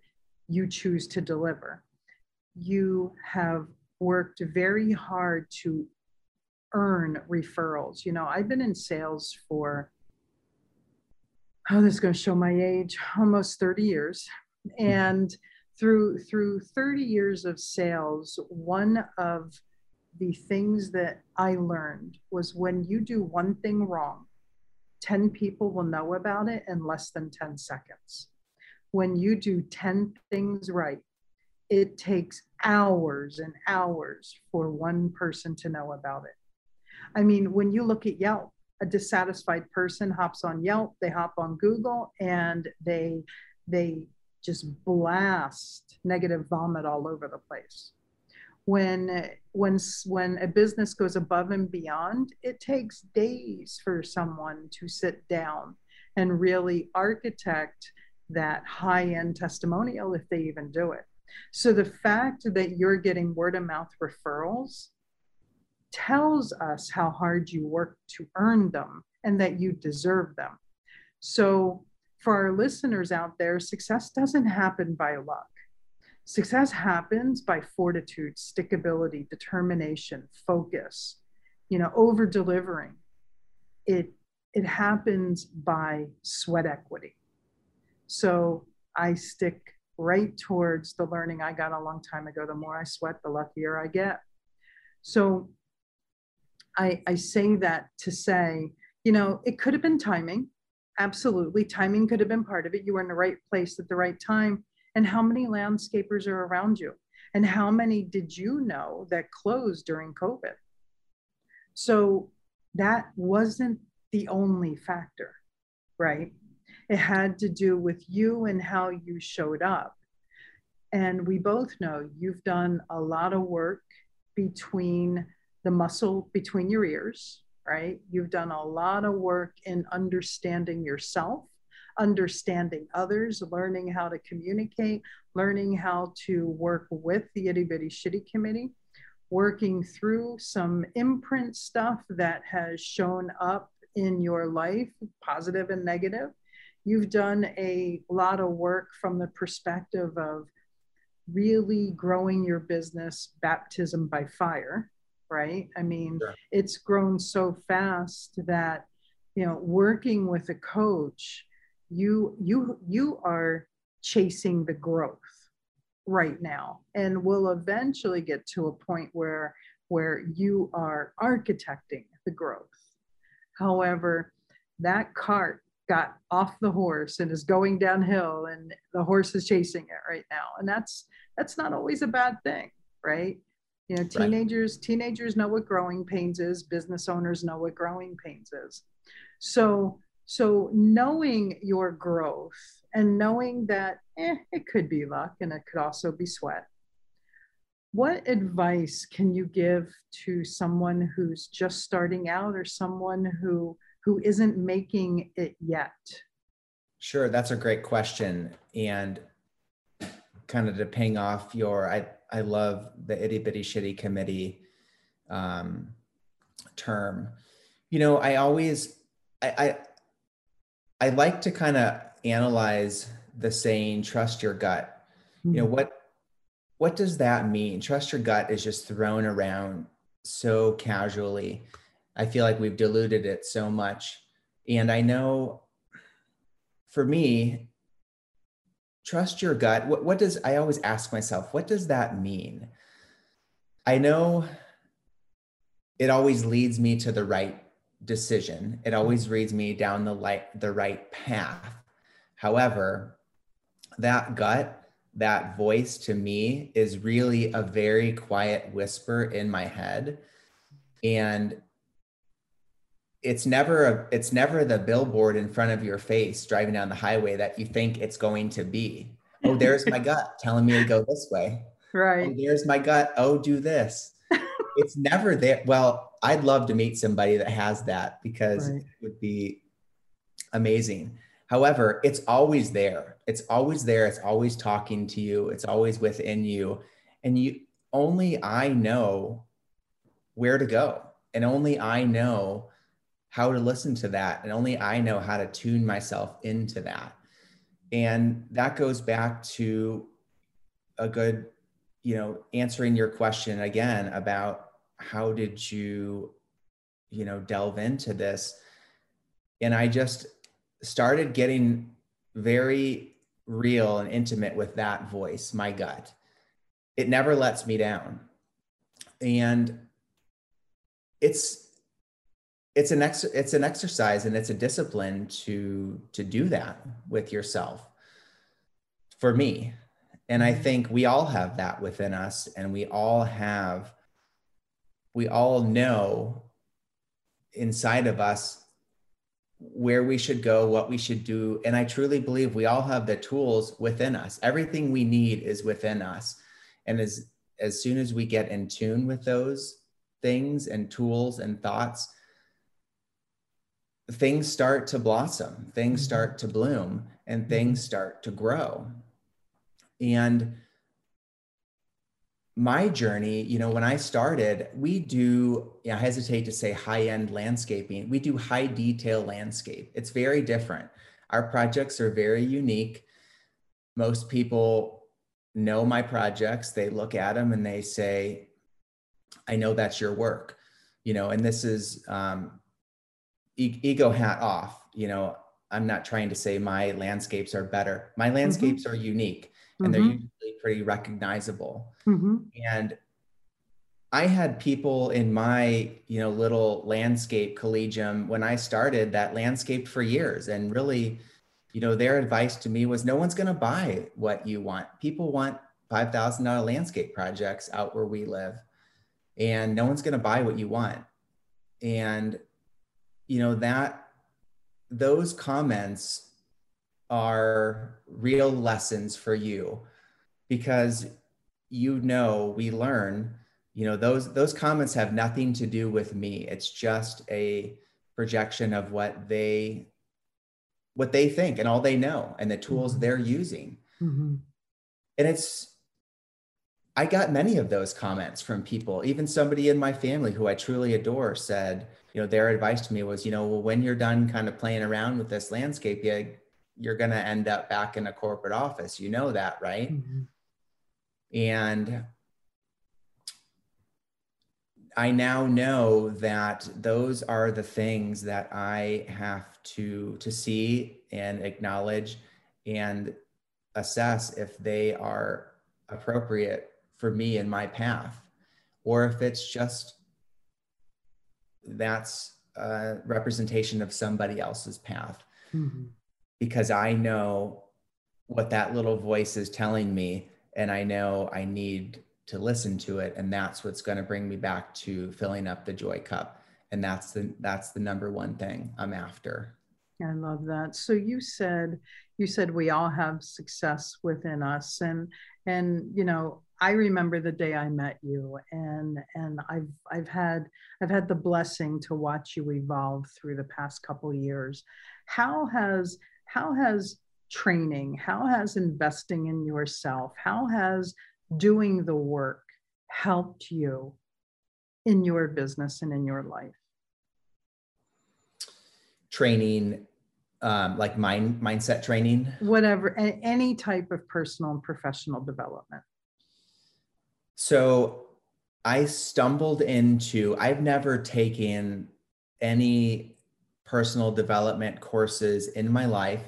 you choose to deliver. You have worked very hard to earn referrals. You know, I've been in sales for oh, this is going to show my age, almost 30 years. Mm-hmm. And through through 30 years of sales, one of the things that I learned was when you do one thing wrong, 10 people will know about it in less than 10 seconds. When you do 10 things right, it takes hours and hours for one person to know about it. I mean, when you look at Yelp, a dissatisfied person hops on Yelp, they hop on Google, and they they just blast negative vomit all over the place. When when when a business goes above and beyond it takes days for someone to sit down and really architect that high end testimonial if they even do it. So the fact that you're getting word of mouth referrals tells us how hard you work to earn them and that you deserve them so for our listeners out there success doesn't happen by luck Success happens by fortitude, stickability, determination, focus, you know, over delivering. It it happens by sweat equity. So I stick right towards the learning I got a long time ago. The more I sweat, the luckier I get. So I, I say that to say, you know, it could have been timing. Absolutely. Timing could have been part of it. You were in the right place at the right time and how many landscapers are around you and how many did you know that closed during covid so that wasn't the only factor right it had to do with you and how you showed up and we both know you've done a lot of work between the muscle between your ears right you've done a lot of work in understanding yourself understanding others, learning how to communicate, learning how to work with the itty bitty shitty committee, working through some imprint stuff that has shown up in your life, positive and negative. You've done a lot of work from the perspective of really growing your business baptism by fire, right? I mean, sure. it's grown so fast that, you know, working with a coach you you you are chasing the growth right now and will eventually get to a point where where you are architecting the growth however that cart got off the horse and is going downhill and the horse is chasing it right now and that's that's not always a bad thing right you know teenagers right. teenagers know what growing pains is business owners know what growing pains is so so knowing your growth and knowing that eh, it could be luck and it could also be sweat. What advice can you give to someone who's just starting out or someone who who isn't making it yet? Sure, that's a great question. And kind of to ping off your, I, I love the itty bitty shitty committee um, term. You know, I always, I, I I like to kind of analyze the saying trust your gut. Mm-hmm. You know, hmm. what what does that mean? Trust your gut is just thrown around so casually. I feel like we've diluted it so much. And I know for me, trust your gut. What, what does I always ask myself, what does that mean? I know it always leads me to the right decision. It always leads me down the light, the right path. However, that gut, that voice to me is really a very quiet whisper in my head. And it's never a, it's never the billboard in front of your face driving down the highway that you think it's going to be. Oh, there's my gut telling me to go this way. Oh, right. Oh, there's my gut. Oh, do this. it's never there. Well, I'd love to meet somebody that has that because right. it would be amazing. However, it's always there. It's always there. It's always talking to you. It's always within you. And you only I know where to go. And only I know how to listen to that. And only I know how to tune myself into that. And that goes back to a good, you know, answering your question again about how did you you know delve into this and i just started getting very real and intimate with that voice my gut it never lets me down and it's it's an ex- it's an exercise and it's a discipline to to do that with yourself for me and i mm-hmm. think we all have that within us and we all have we all know inside of us where we should go, what we should do. And I truly believe we all have the tools within us. Everything we need is within us. And as as soon as we get in tune with those things and tools and thoughts, things start to blossom, things mm-hmm. start to bloom, and things start to grow. And my journey, you know, when I started, we do, I hesitate to say high end landscaping, we do high detail landscape. It's very different. Our projects are very unique. Most people know my projects, they look at them and they say, I know that's your work, you know, and this is um, e- ego hat off, you know, I'm not trying to say my landscapes are better. My landscapes mm-hmm. are unique and mm-hmm. they're usually pretty recognizable. Mm-hmm. And I had people in my, you know, little landscape collegium when I started that landscaped for years and really, you know, their advice to me was no one's going to buy what you want. People want $5,000 landscape projects out where we live and no one's going to buy what you want. And you know that those comments are real lessons for you because you know we learn you know those those comments have nothing to do with me it's just a projection of what they what they think and all they know and the tools mm-hmm. they're using mm-hmm. and it's i got many of those comments from people even somebody in my family who i truly adore said you know their advice to me was you know well when you're done kind of playing around with this landscape yeah you're going to end up back in a corporate office. You know that, right? Mm-hmm. And I now know that those are the things that I have to to see and acknowledge and assess if they are appropriate for me in my path or if it's just that's a representation of somebody else's path. Mm-hmm because I know what that little voice is telling me and I know I need to listen to it and that's what's going to bring me back to filling up the joy cup and that's the that's the number one thing I'm after. I love that. So you said you said we all have success within us and and you know I remember the day I met you and and I've I've had I've had the blessing to watch you evolve through the past couple years. How has how has training, how has investing in yourself, how has doing the work helped you in your business and in your life? Training, um, like mind mindset training, whatever, any type of personal and professional development. So I stumbled into, I've never taken any personal development courses in my life.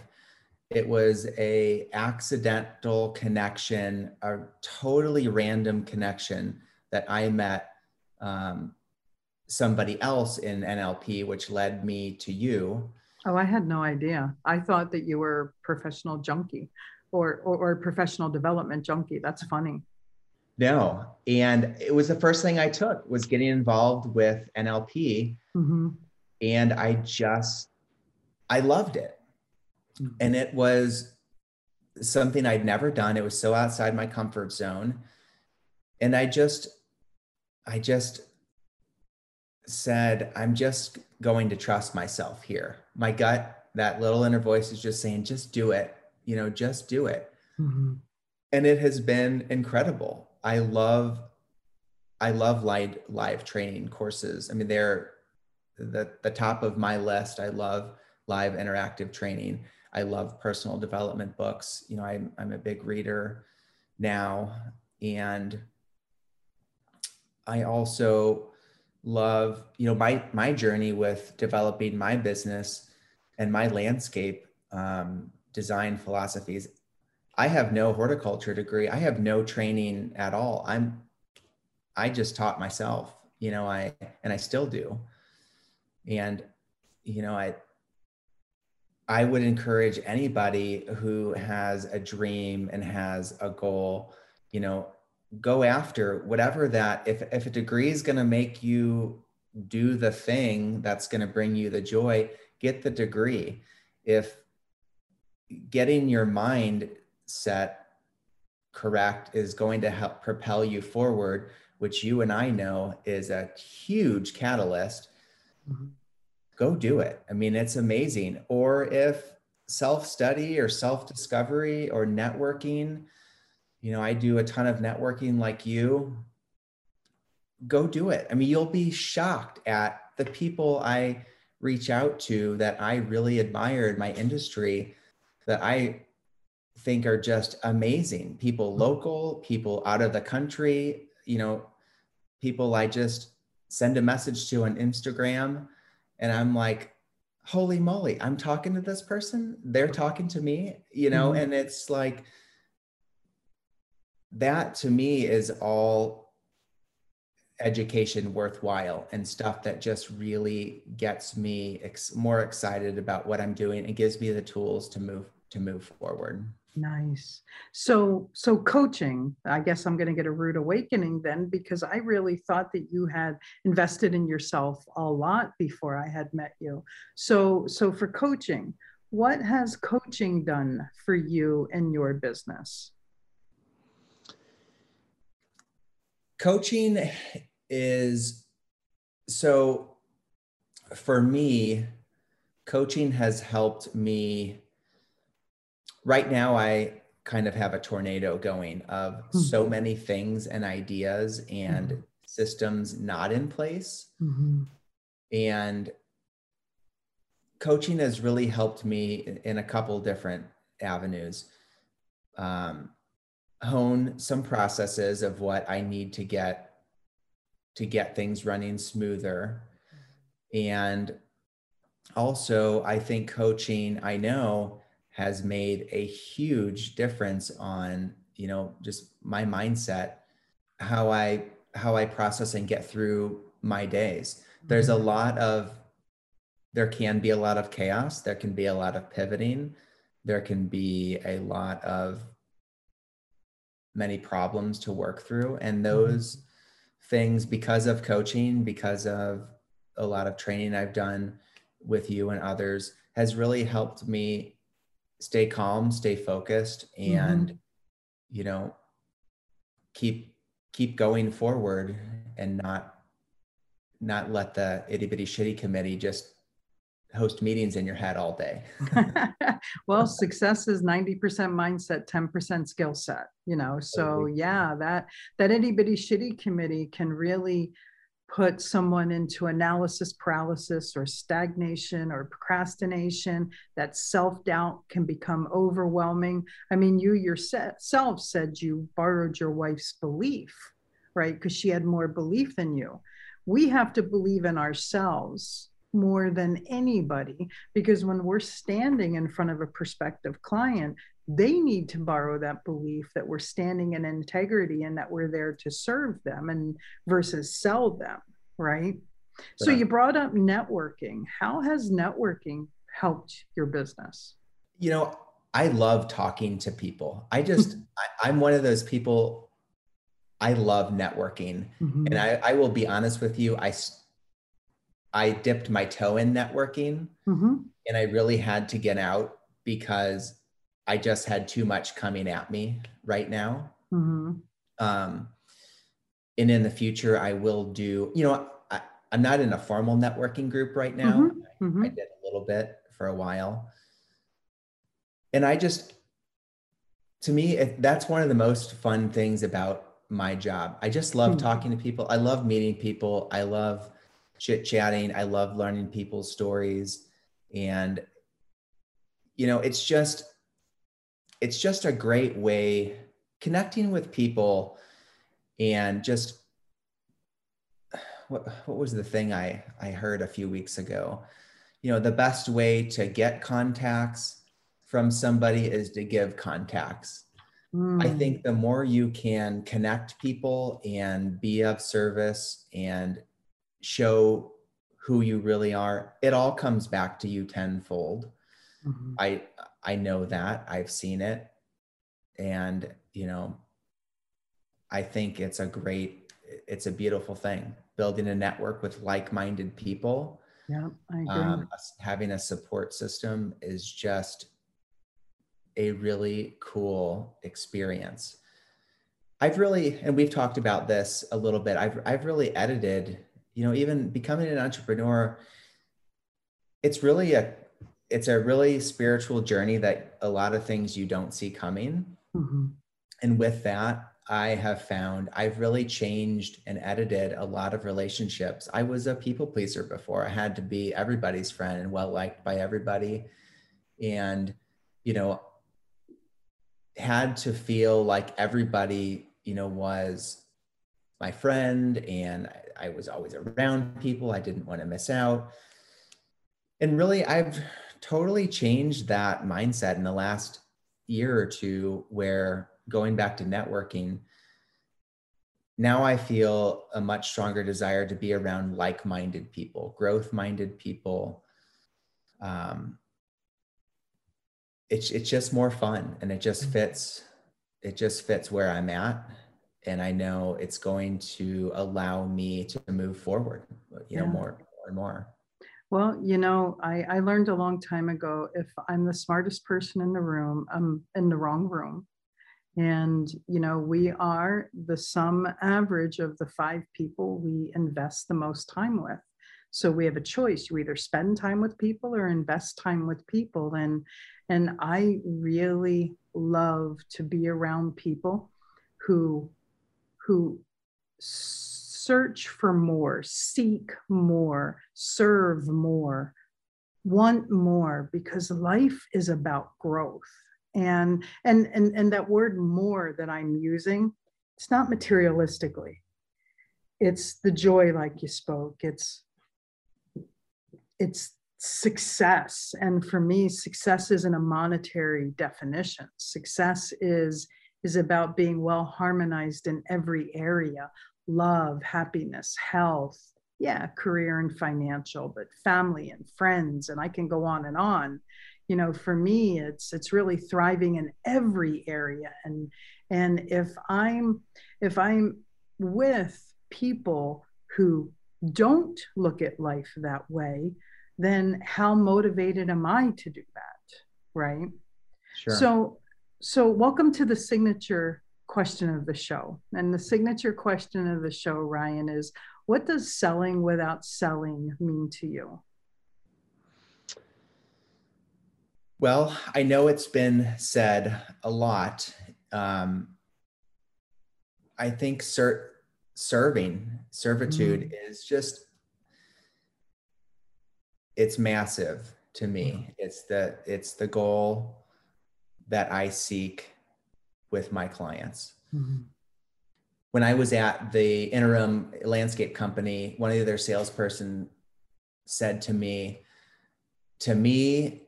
It was a accidental connection, a totally random connection that I met um, somebody else in NLP, which led me to you. Oh, I had no idea. I thought that you were professional junkie or, or, or professional development junkie. That's funny. No, and it was the first thing I took was getting involved with NLP. Mm-hmm and I just I loved it. Mm-hmm. And it was something I'd never done. It was so outside my comfort zone. And I just I just said, I'm just going to trust myself here. My gut, that little inner voice is just saying, just do it, you know, just do it. Mm-hmm. And it has been incredible. I love, I love live, live training courses. I mean, they're the, the top of my list. I love live interactive training. I love personal development books. You know, I'm, I'm a big reader now. And I also love, you know, my, my journey with developing my business and my landscape um, design philosophies. I have no horticulture degree. I have no training at all. I'm, I just taught myself, you know, I, and I still do and you know i i would encourage anybody who has a dream and has a goal you know go after whatever that if if a degree is going to make you do the thing that's going to bring you the joy get the degree. If getting your mind set correct is going to help propel you forward, which you and I know is a huge catalyst, mm-hmm. go do it. I mean, it's amazing. Or if self study or self discovery or networking, you know, I do a ton of networking like you, go do it. I mean, you'll be shocked at the people I reach out to that I really admire in my industry that I think are just amazing. People mm-hmm. local, people out of the country, you know, people I just send a message to on Instagram and I'm like, holy moly, I'm talking to this person. They're talking to me, you know, mm-hmm. and it's like that to me is all education worthwhile and stuff that just really gets me ex- more excited about what I'm doing and gives me the tools to move to move forward. Nice. So so coaching, I guess I'm going to get a rude awakening then because I really thought that you had invested in yourself a lot before I had met you. So so for coaching, what has coaching done for you in your business? Coaching is so for me coaching has helped me right now i kind of have a tornado going of mm-hmm. so many things and ideas and mm-hmm. systems not in place mm-hmm. and coaching has really helped me in a couple different avenues um, hone some processes of what i need to get to get things running smoother. And also, I think coaching, I know, has made a huge difference on, you know, just my mindset, how I how I process and get through my days. There's a mm-hmm. lot of there can be a lot of chaos, there can be a lot of pivoting, there can be a lot of many problems to work through and mm-hmm. those things because of coaching, because of a lot of training I've done with you and others has really helped me stay calm, stay focused and mm-hmm. you know keep keep going forward and not not let the itty bitty shitty committee just host meetings in your head all day. well, success is 90% mindset, 10% skill set, you know. So yeah, that that itty bitty shitty committee can really put someone into analysis paralysis or stagnation or procrastination that self-doubt can become overwhelming. I mean you yourself said you borrowed your wife's belief right? Because she had more belief than you. We have to believe in ourselves more than anybody because when we're standing in front of a prospective client they need to borrow that belief that we're standing in integrity and that we're there to serve them and versus sell them right? So you brought up networking. How has networking helped your business? You know i love talking to people. I just I, am one of those people i love networking. Mm-hmm. and I, I will be honest with you i I dipped my toe in networking mm-hmm. and I really had to get out because I just had too much coming at me right now. Mm-hmm. Um, and in the future, I will do, you know, I, am not in a formal networking group right now. Mm-hmm. mm-hmm. I, I did a little bit for a while. And I just, to me, it, that's one of the most fun things about my job. I just love mm-hmm. talking to people. I love meeting people. I love, chit chatting. I love learning people's stories. And, you know, it's just, it's just a great way connecting with people and just what, what was the thing I, I heard a few weeks ago? You know, the best way to get contacts from somebody is to give contacts. Mm. I hmm. think the more you can connect people and be of service and show who you really are it all comes back to you tenfold mm-hmm. i i know that i've seen it and you know i think it's a great it's a beautiful thing building a network with like-minded people Yeah, I agree. Um, having a support system is just a really cool experience. I've really, and we've talked about this a little bit. I've I've really edited, you know, even becoming an entrepreneur. It's really a, it's a really spiritual journey that a lot of things you don't see coming. Mm-hmm. And with that, I have found I've really changed and edited a lot of relationships. I was a people pleaser before. I had to be everybody's friend and well liked by everybody. And, you know, had to feel like everybody you know, was my friend and I, was always around people. I didn't want to miss out. And really, I've totally changed that mindset in the last year or two where going back to networking, now I feel a much stronger desire to be around like minded people, growth minded people. Um, it's, it's just more fun and it just mm-hmm. fits it just fits where I'm at. And I know it's going to allow me to move forward, you know, more, more and more. Well, you know, I, I learned a long time ago if I'm the smartest person in the room, I'm in the wrong room. And, you know, we are the sum average of the five people we invest the most time with. So we have a choice. You either spend time with people or invest time with people. And and I really love to be around people who who search for more, seek more, serve more, want more because life is about growth. And and and and that word more that I'm using, it's not materialistically. It's the joy like you spoke. It's it's success. And for me, success isn't a monetary definition. Success is is about being well harmonized in every area love, happiness, health, yeah, career and financial, but family and friends, and I can go on and on. You know, for me, it's it's really thriving in every area. And and if I'm if I'm with people who don't look at life that way, then how motivated am I to do that? Right. Sure. So, so welcome to the signature question of the show. And the signature question of the show, Ryan, is what does selling without selling mean to you? Well, I know it's been said a lot. Um, I think ser- serving, servitude mm-hmm. is just it's massive to me. Mm-hmm. It's the it's the goal that I seek with my clients. Mm-hmm. When I was at the interim landscape company, one of their salesperson said to me, to me,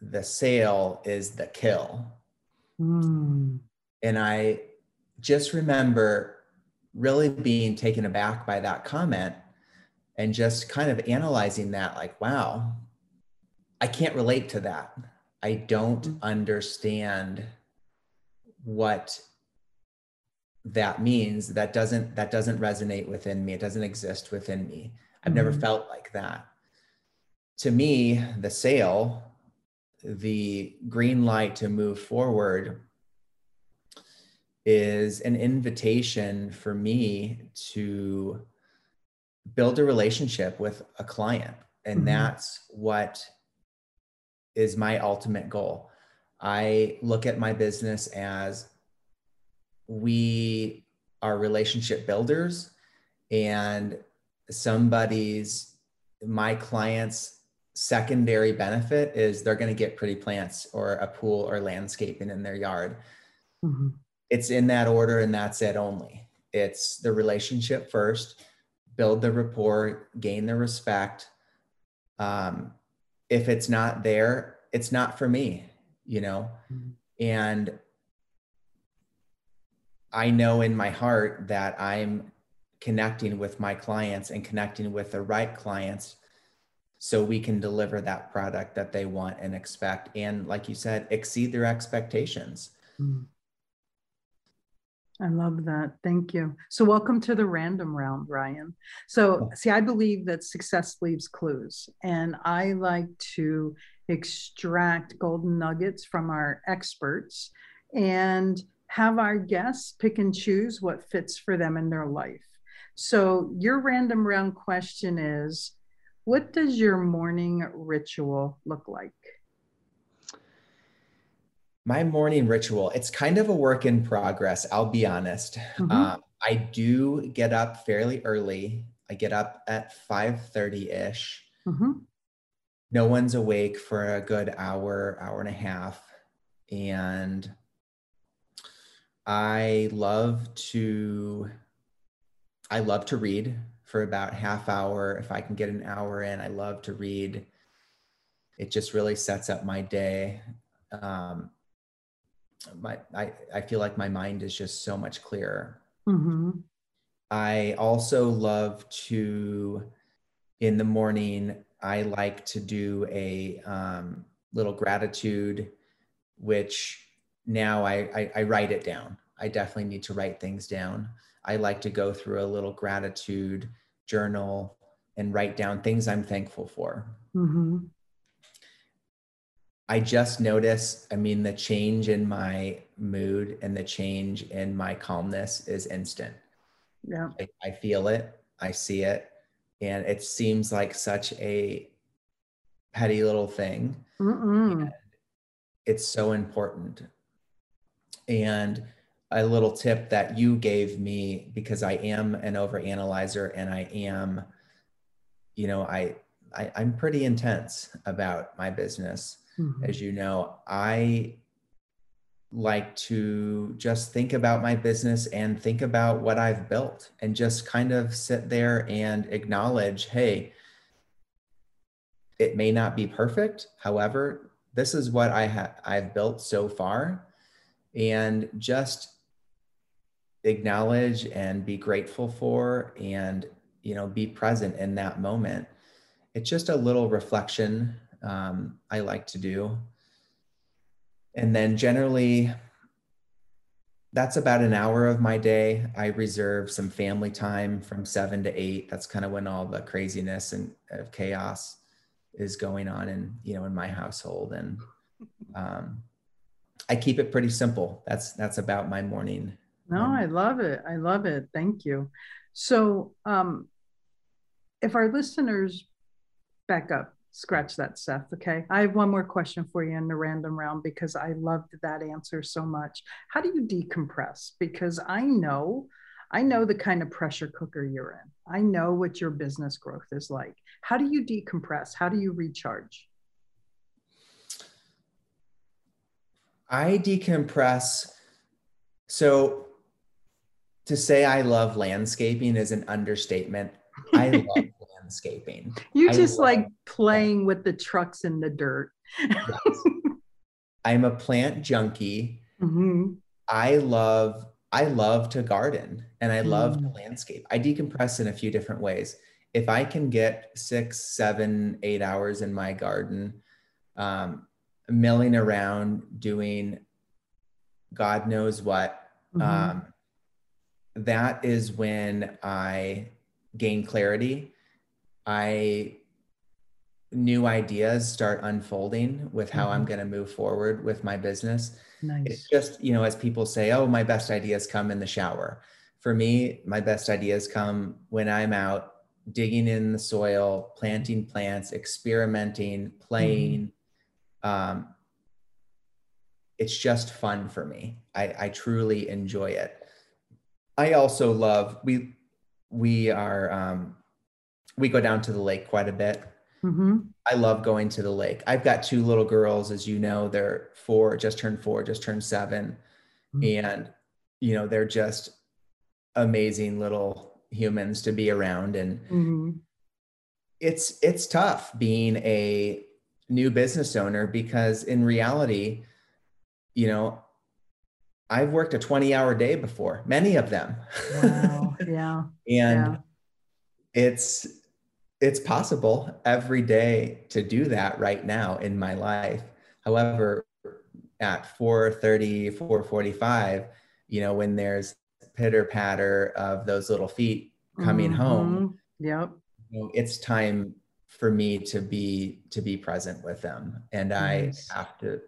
the sale is the kill. Mm. And I just remember really being taken aback by that comment and just kind of analyzing that like wow i can't relate to that i don't mm-hmm. understand what that means that doesn't that doesn't resonate within me. It doesn't exist within me. I've mm-hmm. never felt like that. To me the sale the green light to move forward is an invitation for me to build a relationship with a client. And mm-hmm. that's what is my ultimate goal i look at my business as we are relationship builders and somebody's my client's secondary benefit is they're going to get pretty plants or a pool or landscaping in their yard mm-hmm. it's in that order and that's it only it's the relationship first build the rapport, gain the respect. Um, if it's not there, it's not for me, you know? Mm-hmm. And I know in my heart that I'm connecting with my clients and connecting with the right clients so we can deliver that product that they want and expect and like you said exceed their expectations mm. I love that. Thank you. So, welcome to the random round, Ryan. So, see, I believe that success leaves clues, and I like to extract golden nuggets from our experts and have our guests pick and choose what fits for them in their life. So, your random round question is What does your morning ritual look like? My morning ritual, it's kind of a work in progress, I'll be honest. Mm-hmm. Um, I do get up fairly early. I get up at 5:30-ish. Mm-hmm. No one's awake for a good hour, hour and a half. And I love to I love to read for about half hour. If I can get an hour in, I love to read. It just really sets up my day. Um, my I, I feel like my mind is just so much clearer. Mm-hmm. I also love to in the morning. I like to do a um, little gratitude, which now I, I, I write it down. I definitely need to write things down. I like to go through a little gratitude journal and write down things I'm thankful for. Mm-hmm. I just notice, I mean, the change in my mood and the change in my calmness is instant. Yeah. I, I feel it, I see it, and it seems like such a petty little thing. It's so important. And a little tip that you gave me because I am an overanalyzer and I am, you know, I, I I'm pretty intense about my business Mm-hmm. As you know, I like to just think about my business and think about what I've built and just kind of sit there and acknowledge, hey, it may not be perfect. However, this is what I have I've built so far and just acknowledge and be grateful for and you know be present in that moment. It's just a little reflection um, I like to do. And then generally, that's about an hour of my day. I reserve some family time from seven to eight. That's kind of when all the craziness and of chaos is going on in you know in my household. And um, I keep it pretty simple. That's that's about my morning. No, I love it. I love it. Thank you. So, um, if our listeners back up scratch that, Seth. Okay. I have one more question for you in the random round because I loved that answer so much. How do you decompress? Because I know, I know the kind of pressure cooker you're in. I know what your business growth is like. How do you decompress? How do you recharge? I decompress. So to say I love landscaping is an understatement. I love landscaping. You just like playing with the trucks in the dirt. I'm a plant junkie. Mm-hmm. I love I love to garden and I love mm. to landscape. I decompress in a few different ways. If I can get six, seven, eight hours in my garden, um, milling around doing God knows what, mm-hmm. um, that is when I gain clarity I new ideas start unfolding with how mm-hmm. I'm going to move forward with my business. Nice. It's just, you know, as people say, oh, my best ideas come in the shower. For me, my best ideas come when I'm out digging in the soil, planting plants, experimenting, playing. Mm-hmm. Um, it's just fun for me. I, I truly enjoy it. I also love we we are um, we go down to the lake quite a bit. Mm-hmm. I love going to the lake. I've got two little girls, as you know, they're four, just turned four, just turned 7 mm-hmm. And, you know, they're just amazing little humans to be around. And mm-hmm. it's, it's tough being a new business owner because in reality, you know, I've worked a 20 hour day before, many of them. Wow. Yeah. and yeah. It's, it's possible every day to do that right now in my life. However, at 4:30, 4:45, you know, when there's pitter patter of those little feet coming mm-hmm. home. Yep. You know, it's time for me to be to be present with them and nice. i have to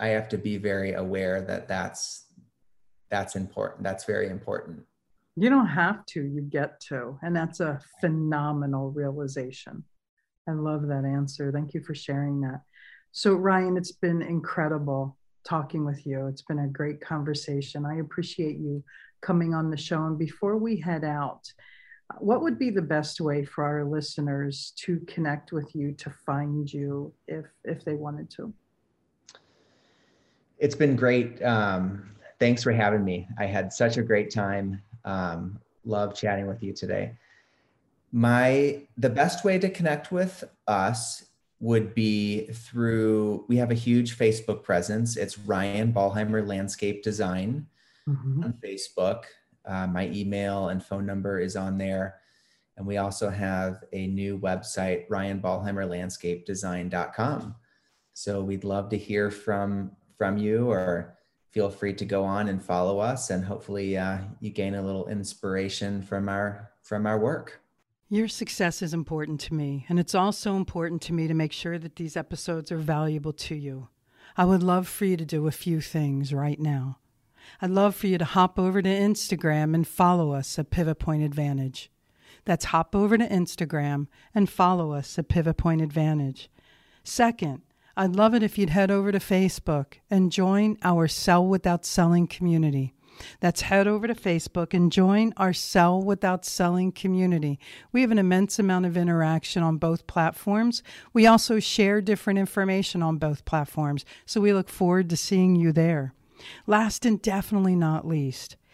i have to be very aware that that's that's important that's very important you don't have to you get to. And that's a phenomenal realization. I love that answer. Thank you for sharing that. So ryan it's been incredible talking with you. It's been a great conversation. I appreciate you coming on the show. And before we head out what would be the best way for our listeners to connect with you to find you if if they wanted to? It's been great. Um, thanks for having me. I had such a great time um, love chatting with you today my the best way to connect with us would be through we have a huge facebook presence it's ryan ballheimer landscape design mm-hmm. on facebook uh, my email and phone number is on there. And we also have a new website, ryanballheimerlandscapedesign.com. So we'd love to hear from from you or feel free to go on and follow us and hopefully uh, you gain a little inspiration from our from our work. Your success is important to me, and it's also important to me to make sure that these episodes are valuable to you. I would love for you to do a few things right now. I'd love for you to hop over to Instagram and follow us at Pivot Point Advantage. That's hop over to Instagram and follow us at Pivot Point Advantage. Second, I'd love it if you'd head over to Facebook and join our Sell Without Selling community. That's head over to Facebook and join our Sell Without Selling community. We have an immense amount of interaction on both platforms. We also share different information on both platforms, so we look forward to seeing you there. Last and definitely not least,